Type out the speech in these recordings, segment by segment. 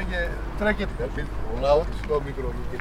Είναι 3 πέτρε, ολαό του στο μικρόβιτο.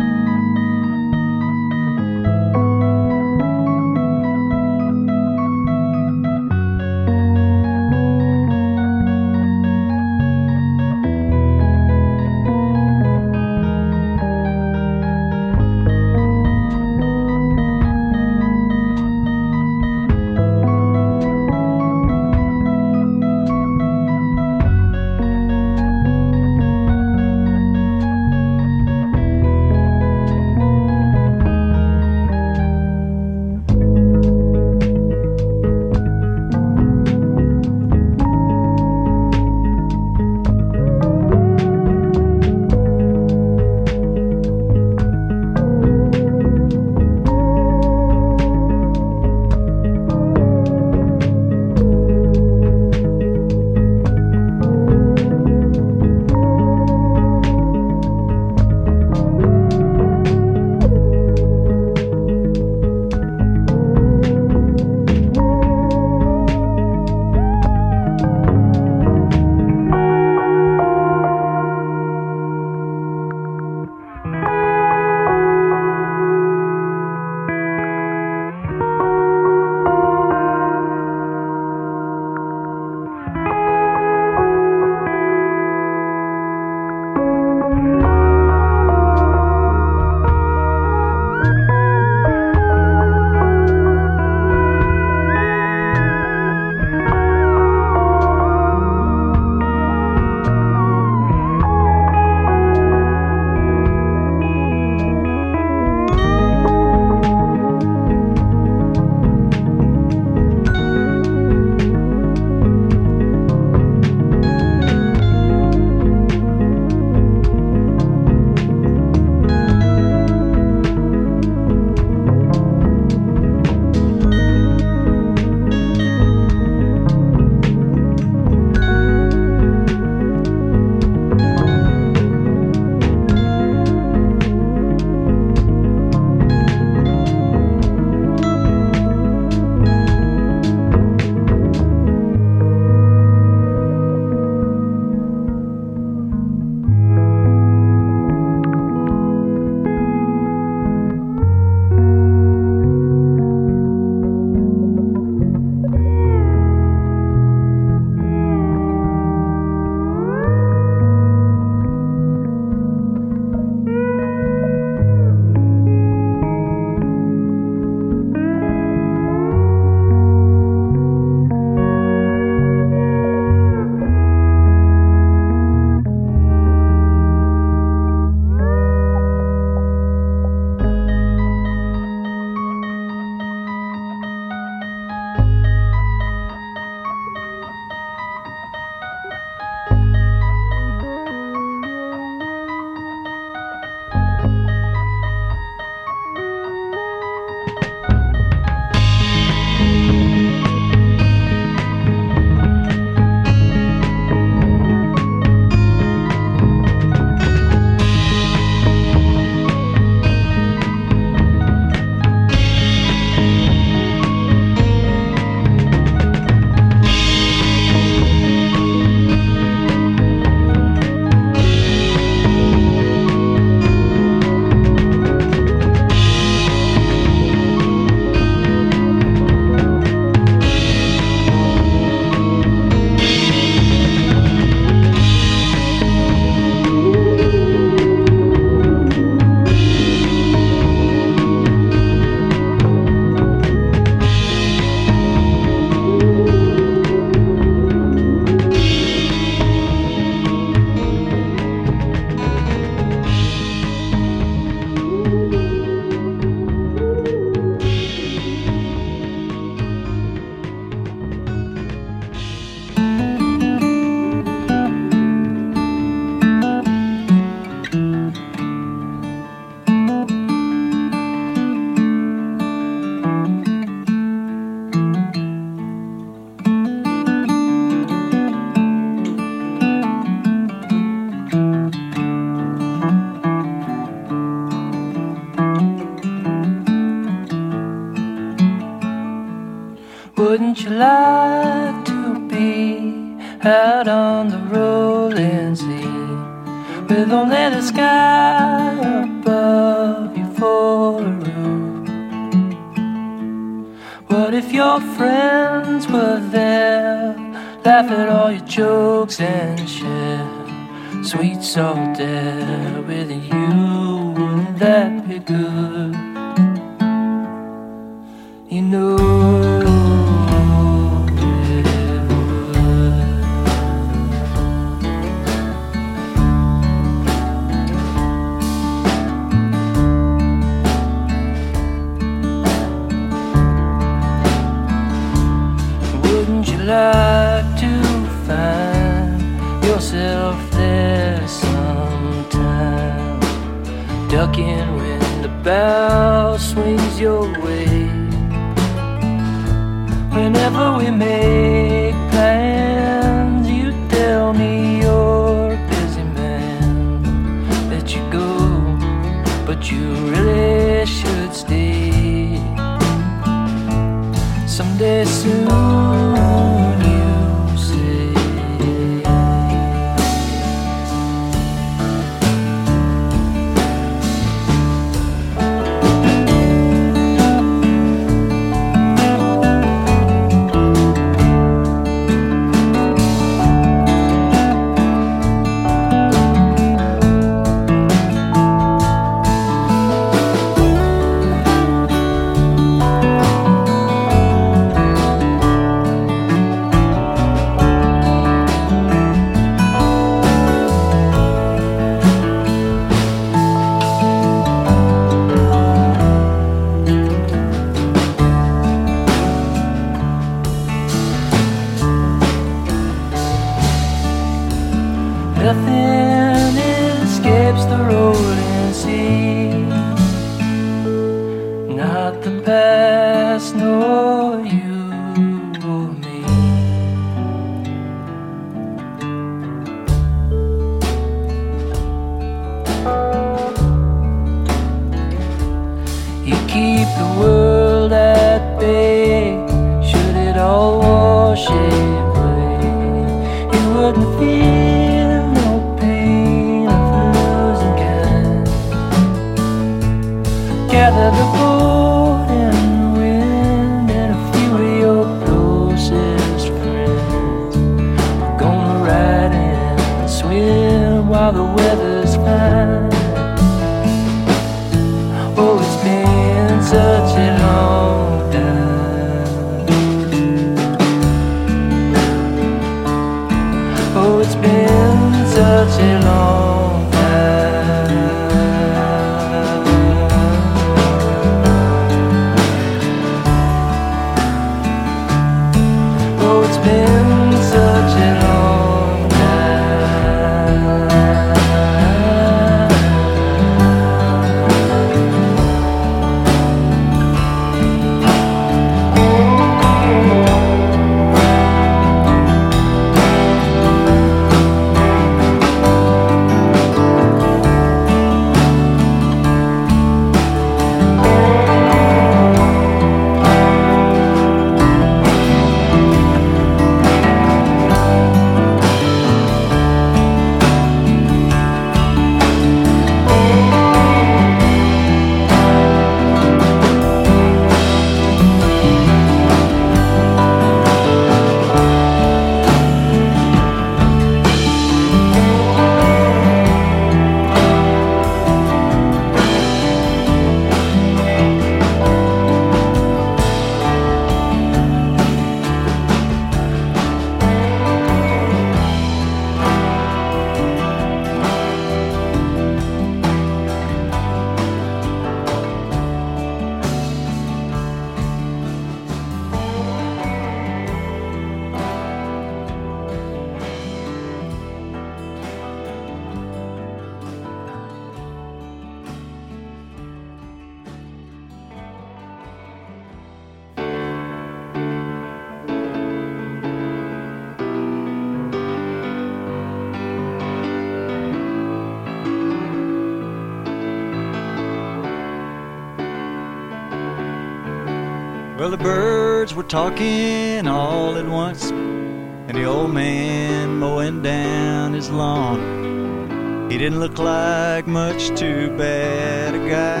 Were talking all at once and the old man mowing down his lawn. He didn't look like much too bad a guy.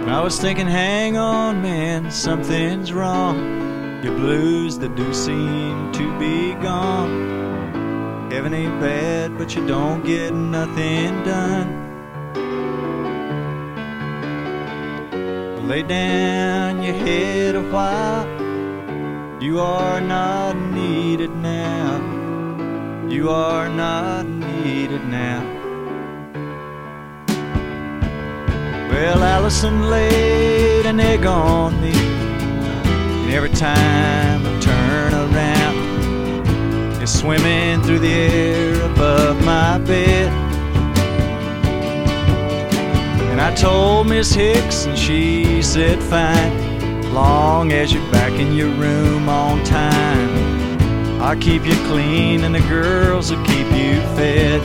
And I was thinking, hang on, man, something's wrong. Your blues, that do seem to be gone. Heaven ain't bad, but you don't get nothing done. Lay down your head a while. You are not needed now. You are not needed now. Well, Allison laid an egg on me. And every time I turn around, it's swimming through the air above my bed. I told Miss Hicks, and she said, fine, long as you're back in your room on time. I'll keep you clean, and the girls will keep you fed.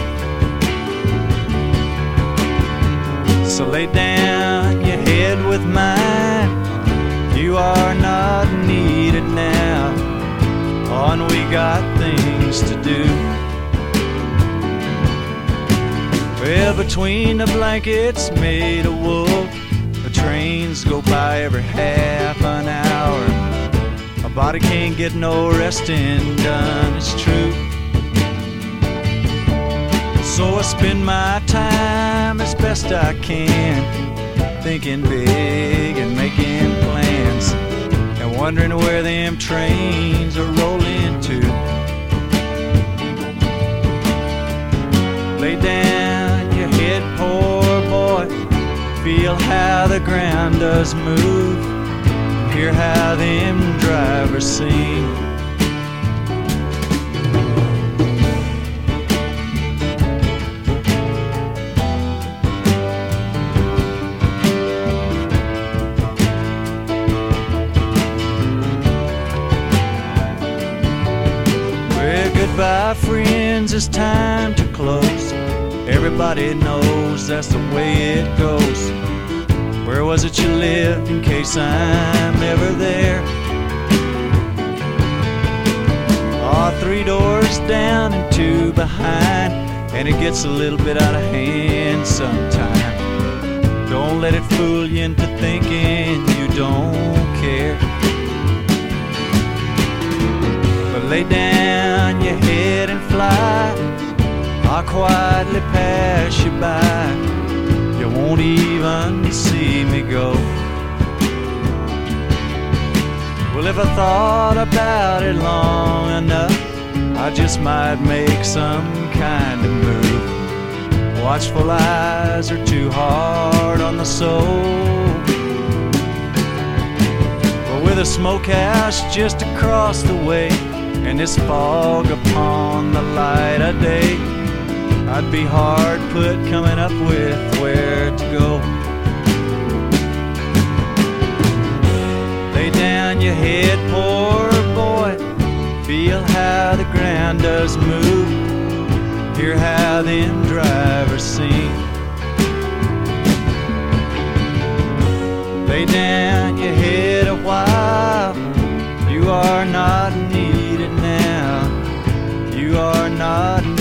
So lay down your head with mine. You are not needed now, and we got things to do. Well, between the blankets made of wool, the trains go by every half an hour. My body can't get no resting done, it's true. So I spend my time as best I can, thinking big and making plans, and wondering where them trains are rolling to. Lay down Feel how the ground does move. Hear how them drivers sing. Well, goodbye, friends. It's time to close. Everybody knows that's the way it goes. Where was it you lived in case I'm ever there? Oh, three doors down and two behind, and it gets a little bit out of hand sometimes. Don't let it fool you into thinking you don't care. But lay down your head and fly I'll quietly pass you by. You won't even see me go. Well, if I thought about it long enough, I just might make some kind of move. Watchful eyes are too hard on the soul. But with a smokehouse just across the way, and this fog upon the light of day. I'd be hard put coming up with where to go. Lay down your head, poor boy. Feel how the ground does move. Hear how them drivers sing. Lay down your head a while. You are not needed now. You are not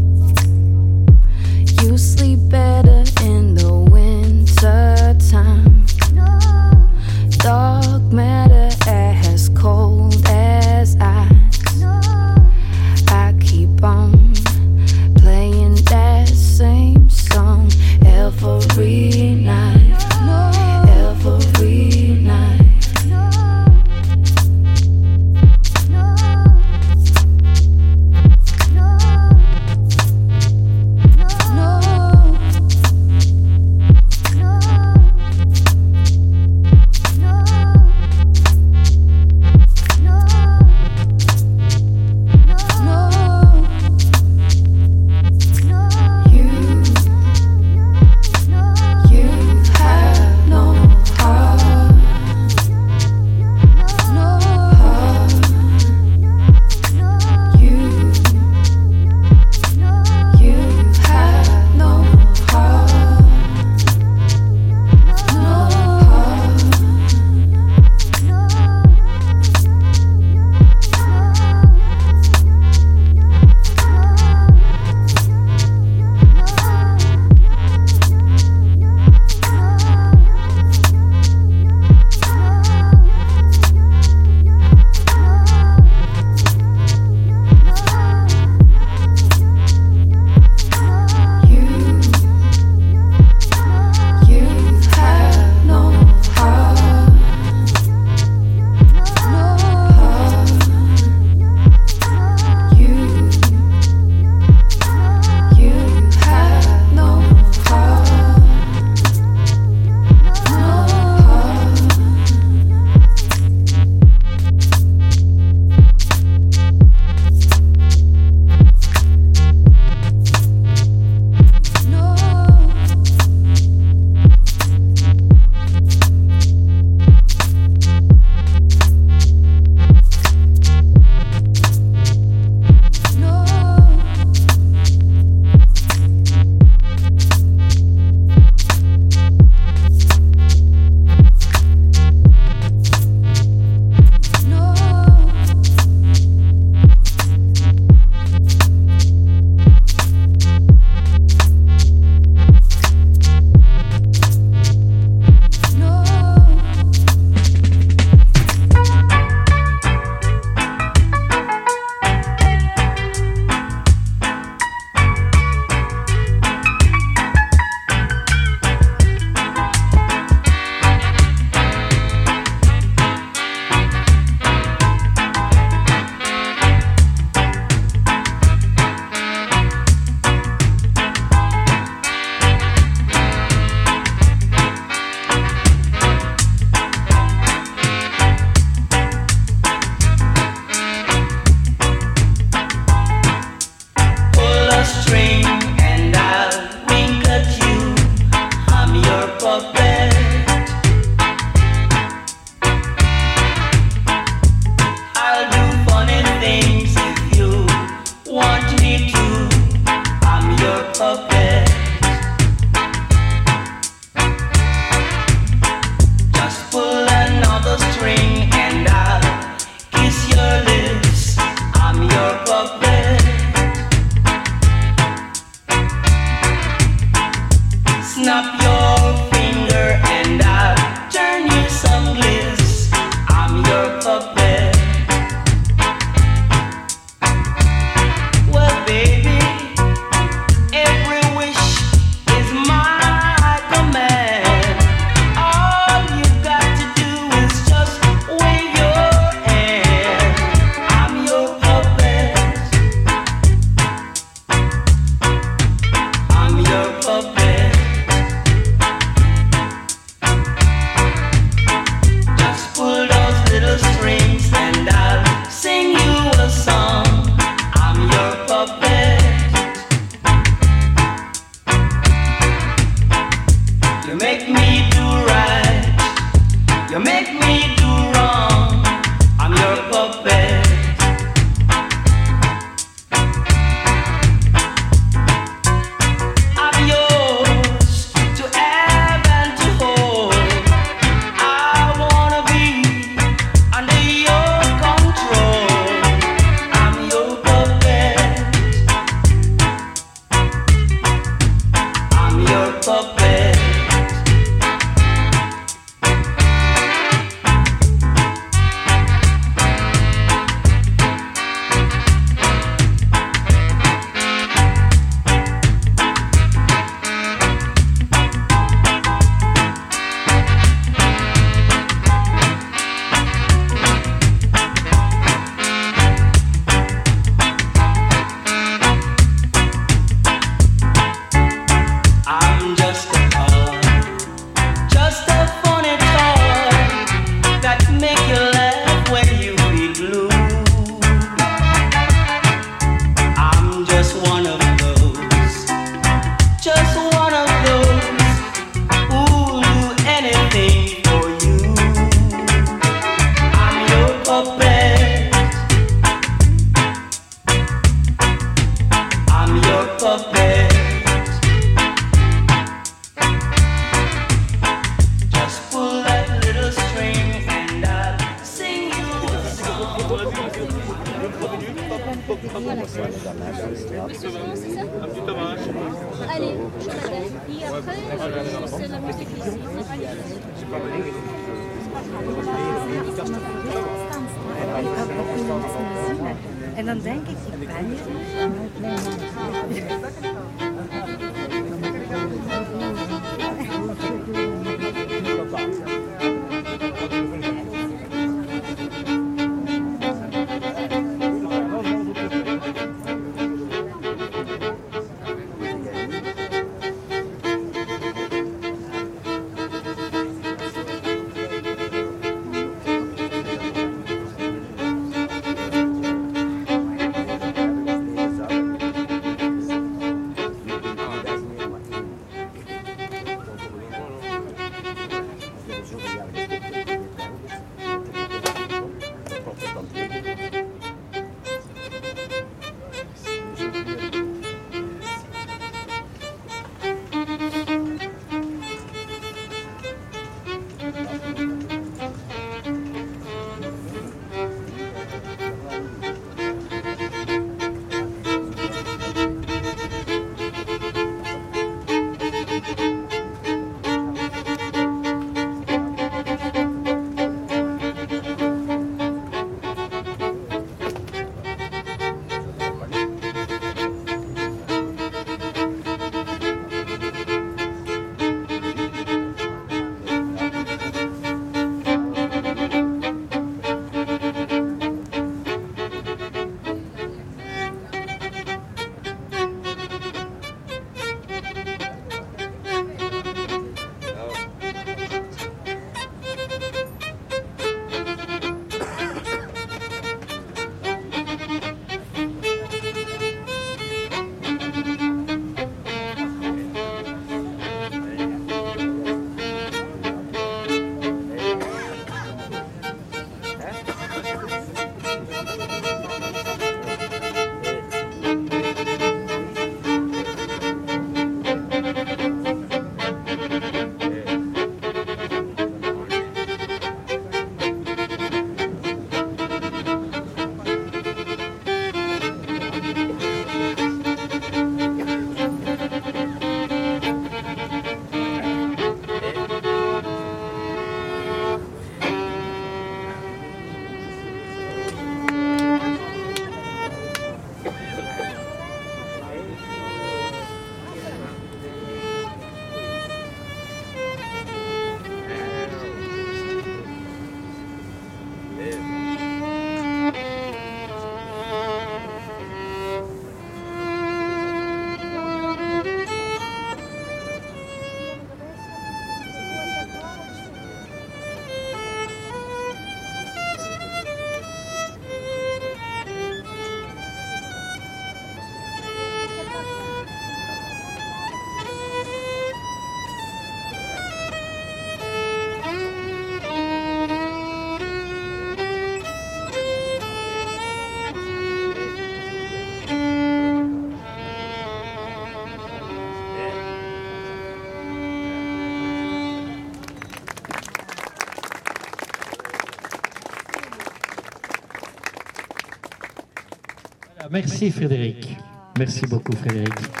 Merci Frédéric. Merci beaucoup Frédéric.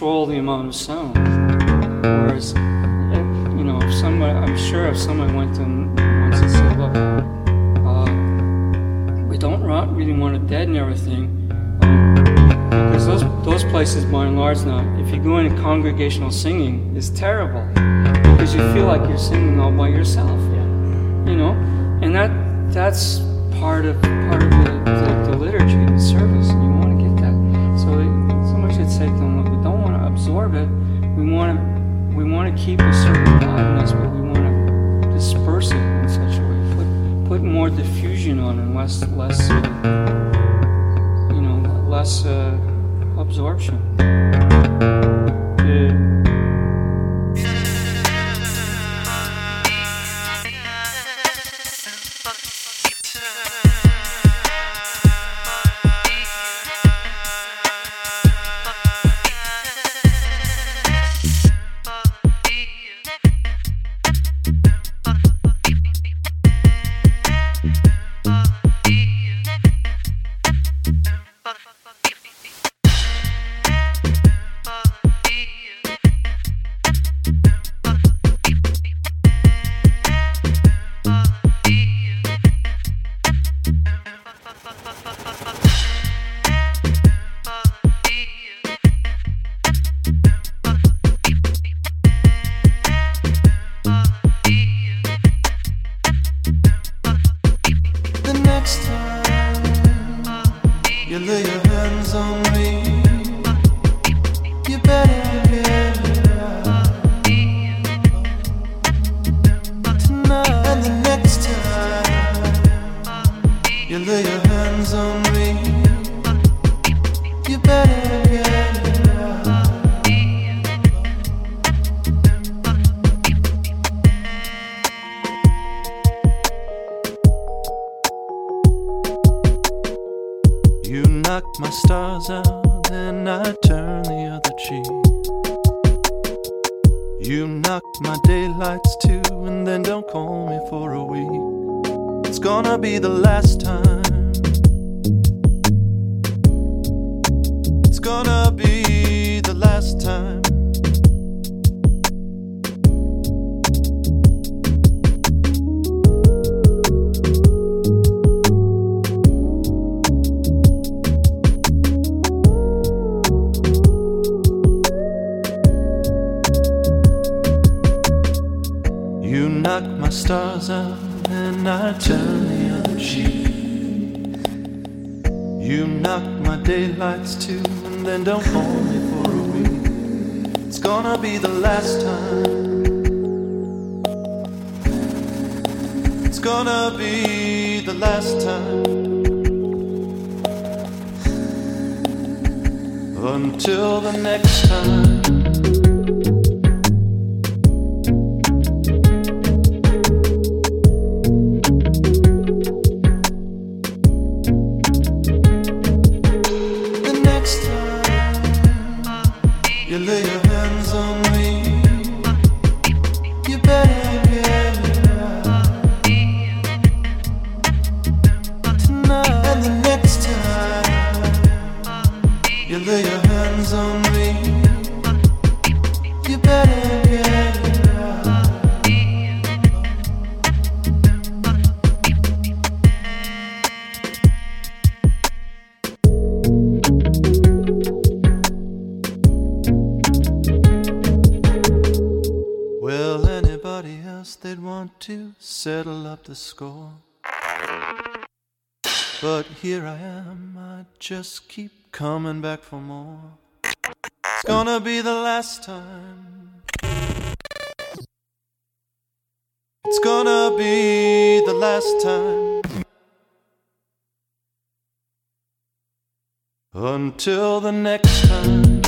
Control the amount of sound. Whereas, if, you know, if somebody, I'm sure if someone went to once and said, look, uh, we don't really want to deaden everything. um, Because those, those places, by and large now, if you go into congregational singing, it's terrible. Because you feel like you're singing all by yourself. You know? And that that's part of part of the, the, the liturgy, the service, keep a certain aliveness, but we want to disperse it in such a way. Put put more diffusion on and less less uh, you know less uh, absorption. Stars out and I turn the other cheek. You knock my daylights too and then don't hold me for a week. It's gonna be the last time. It's gonna be the last time. Until the next time. Here I am, I just keep coming back for more. It's gonna be the last time. It's gonna be the last time. Until the next time.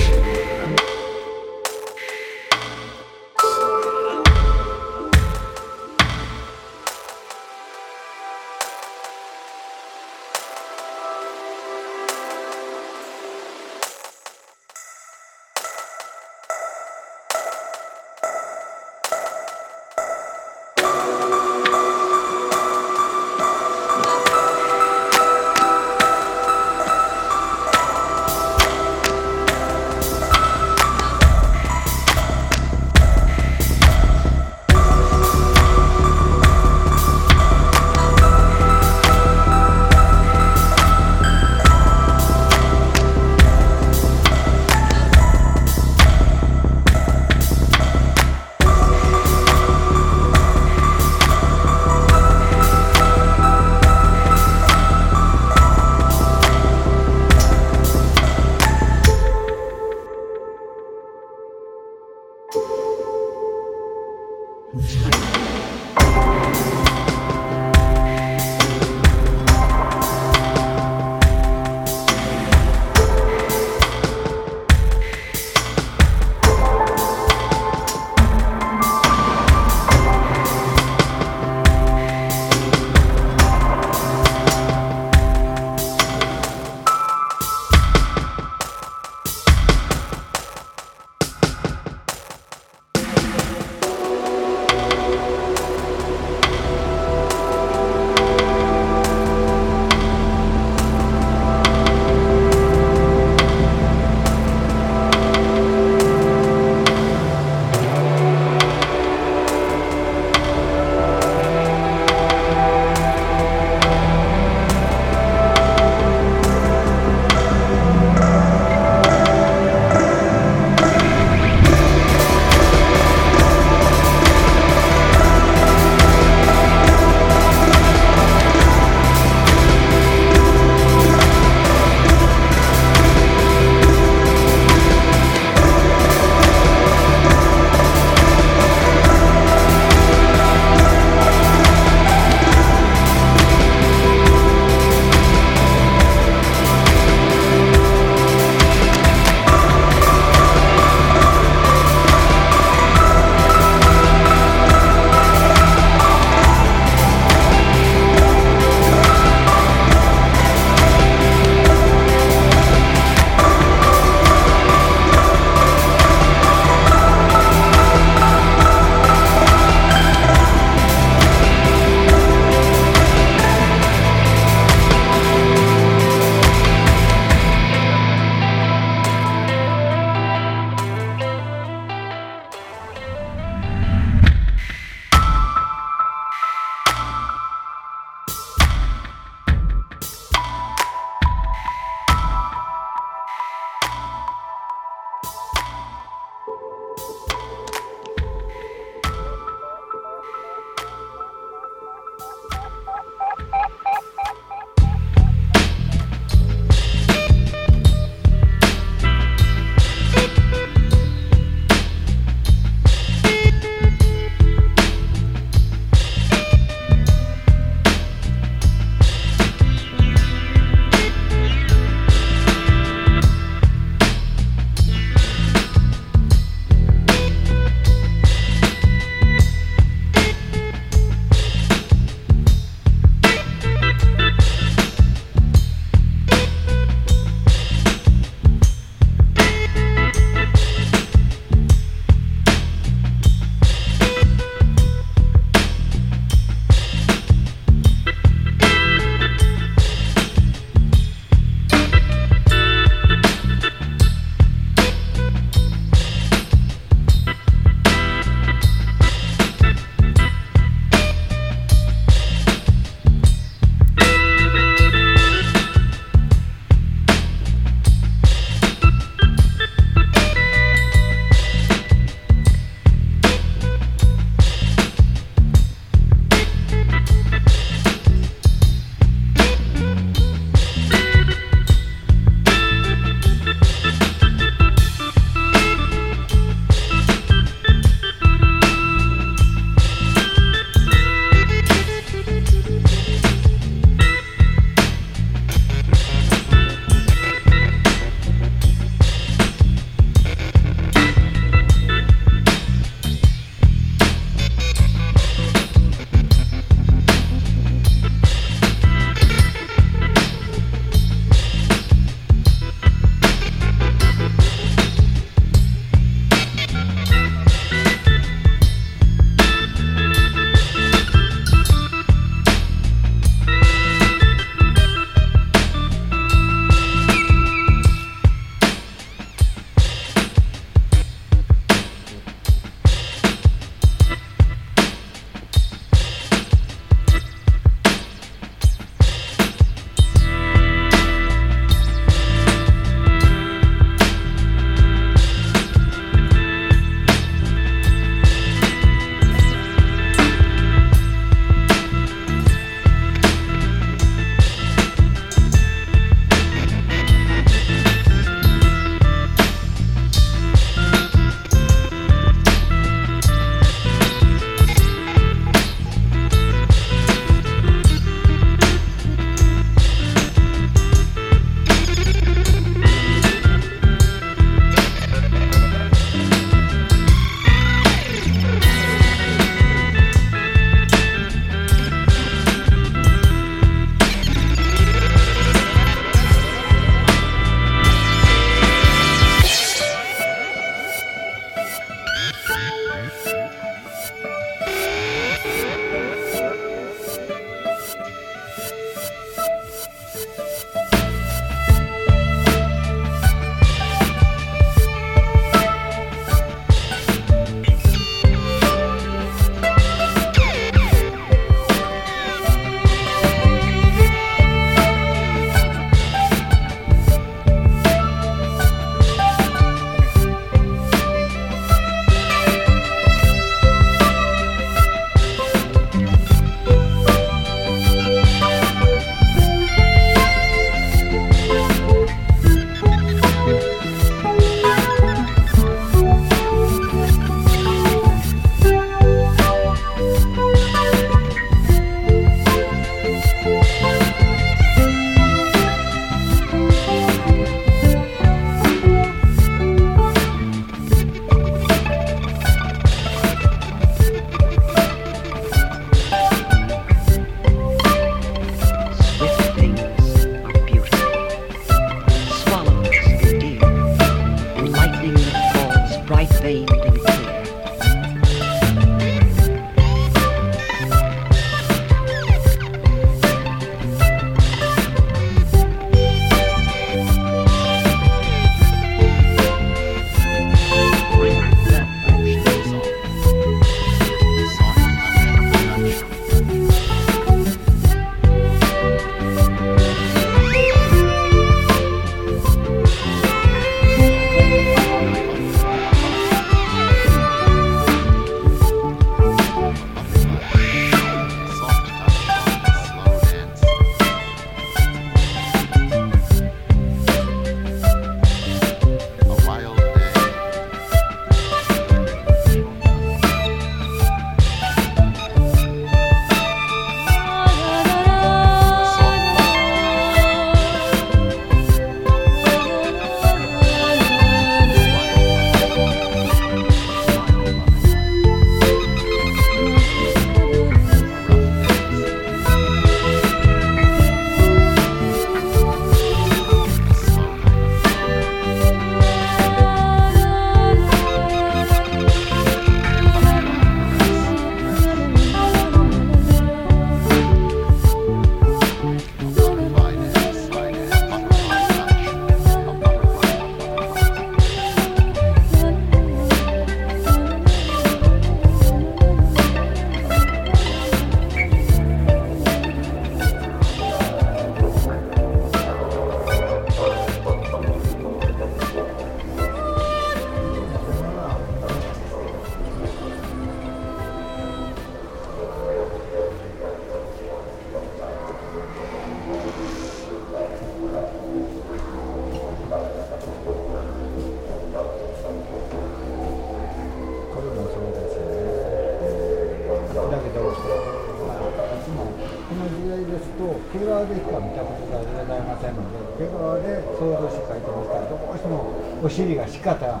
尻が四肩が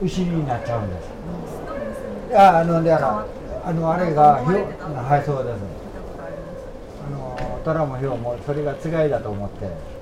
後ろになっちゃうんです。いやあのだからあのあれがひょはいそうです。あの虎もひょうもそれがつがいだと思って。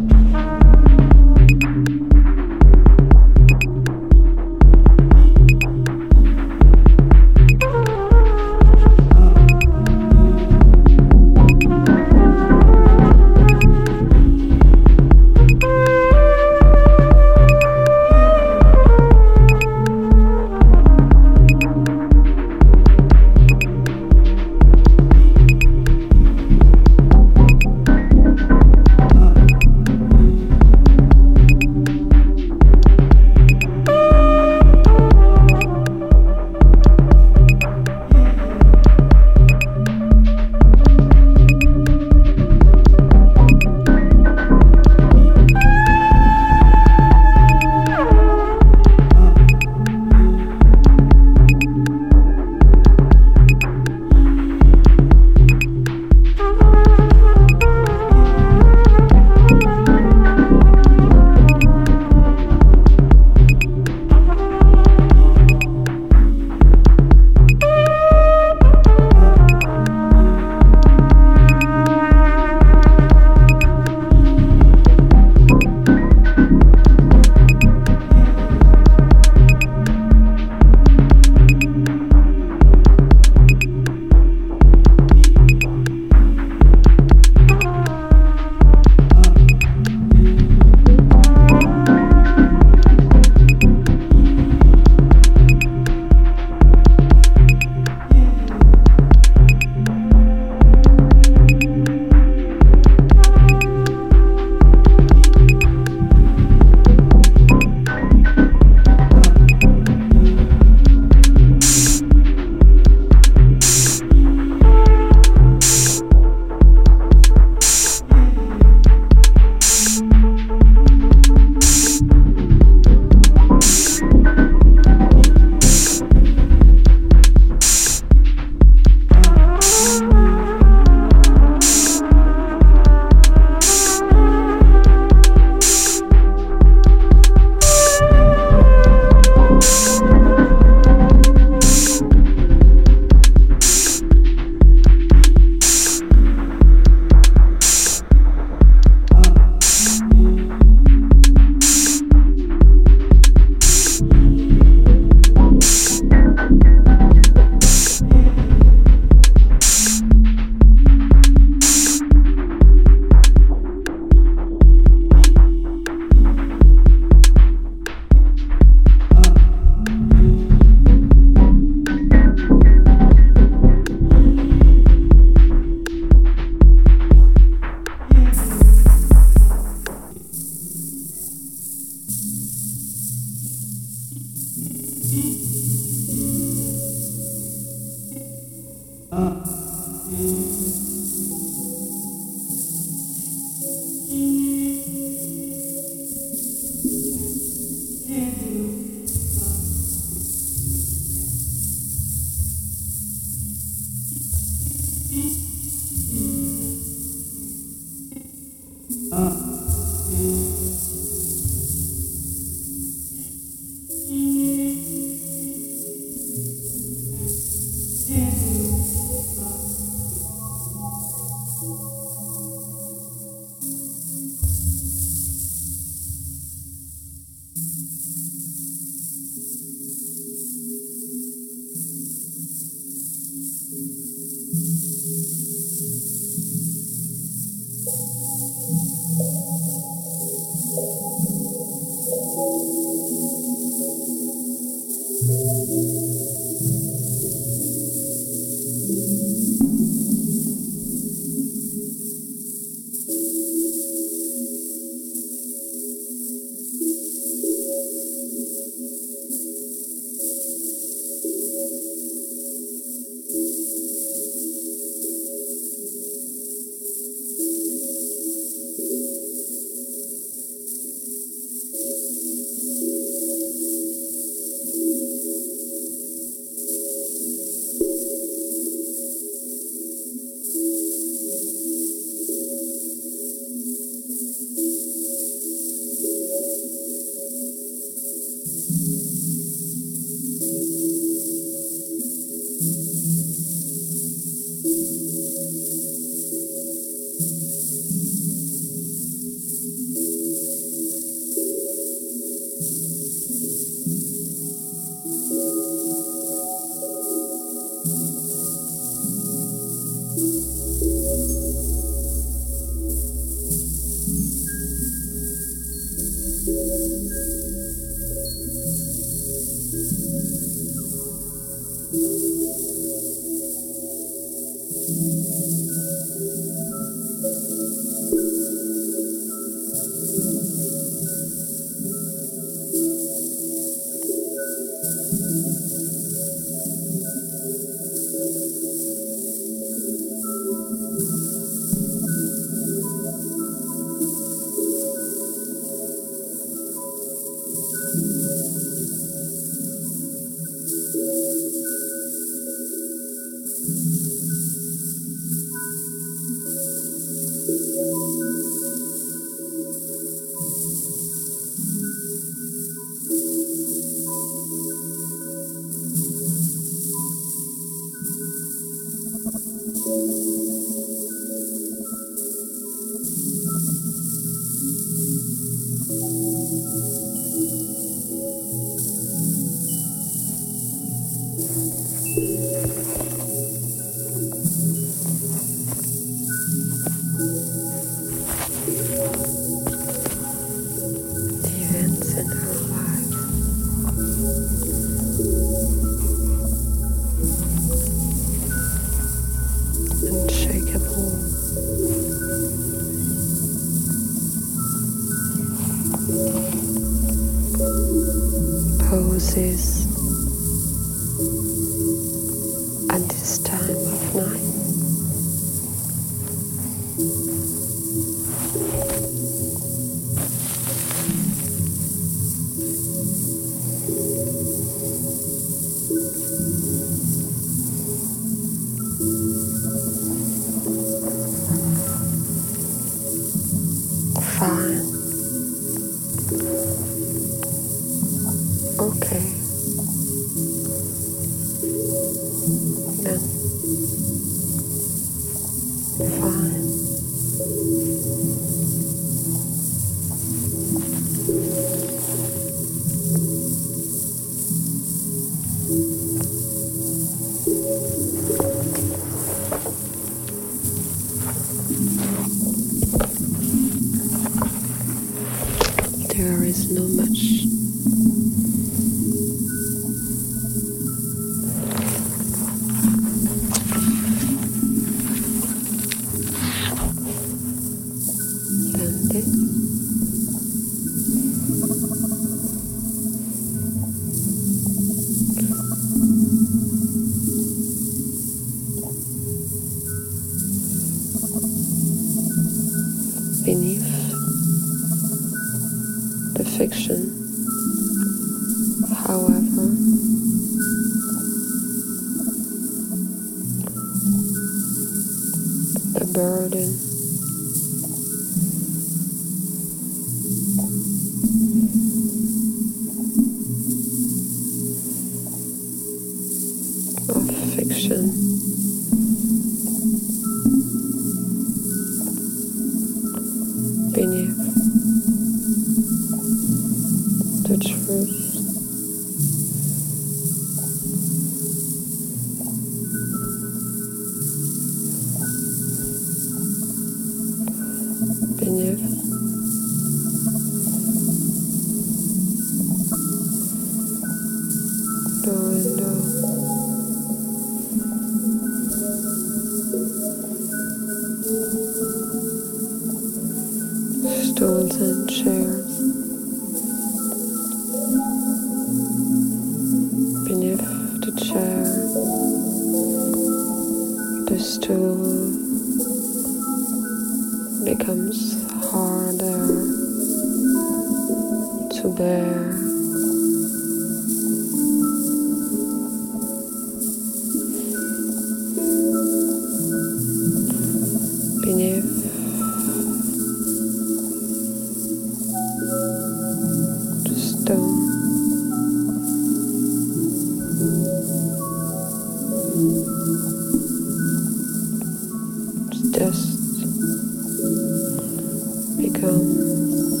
Becomes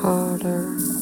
harder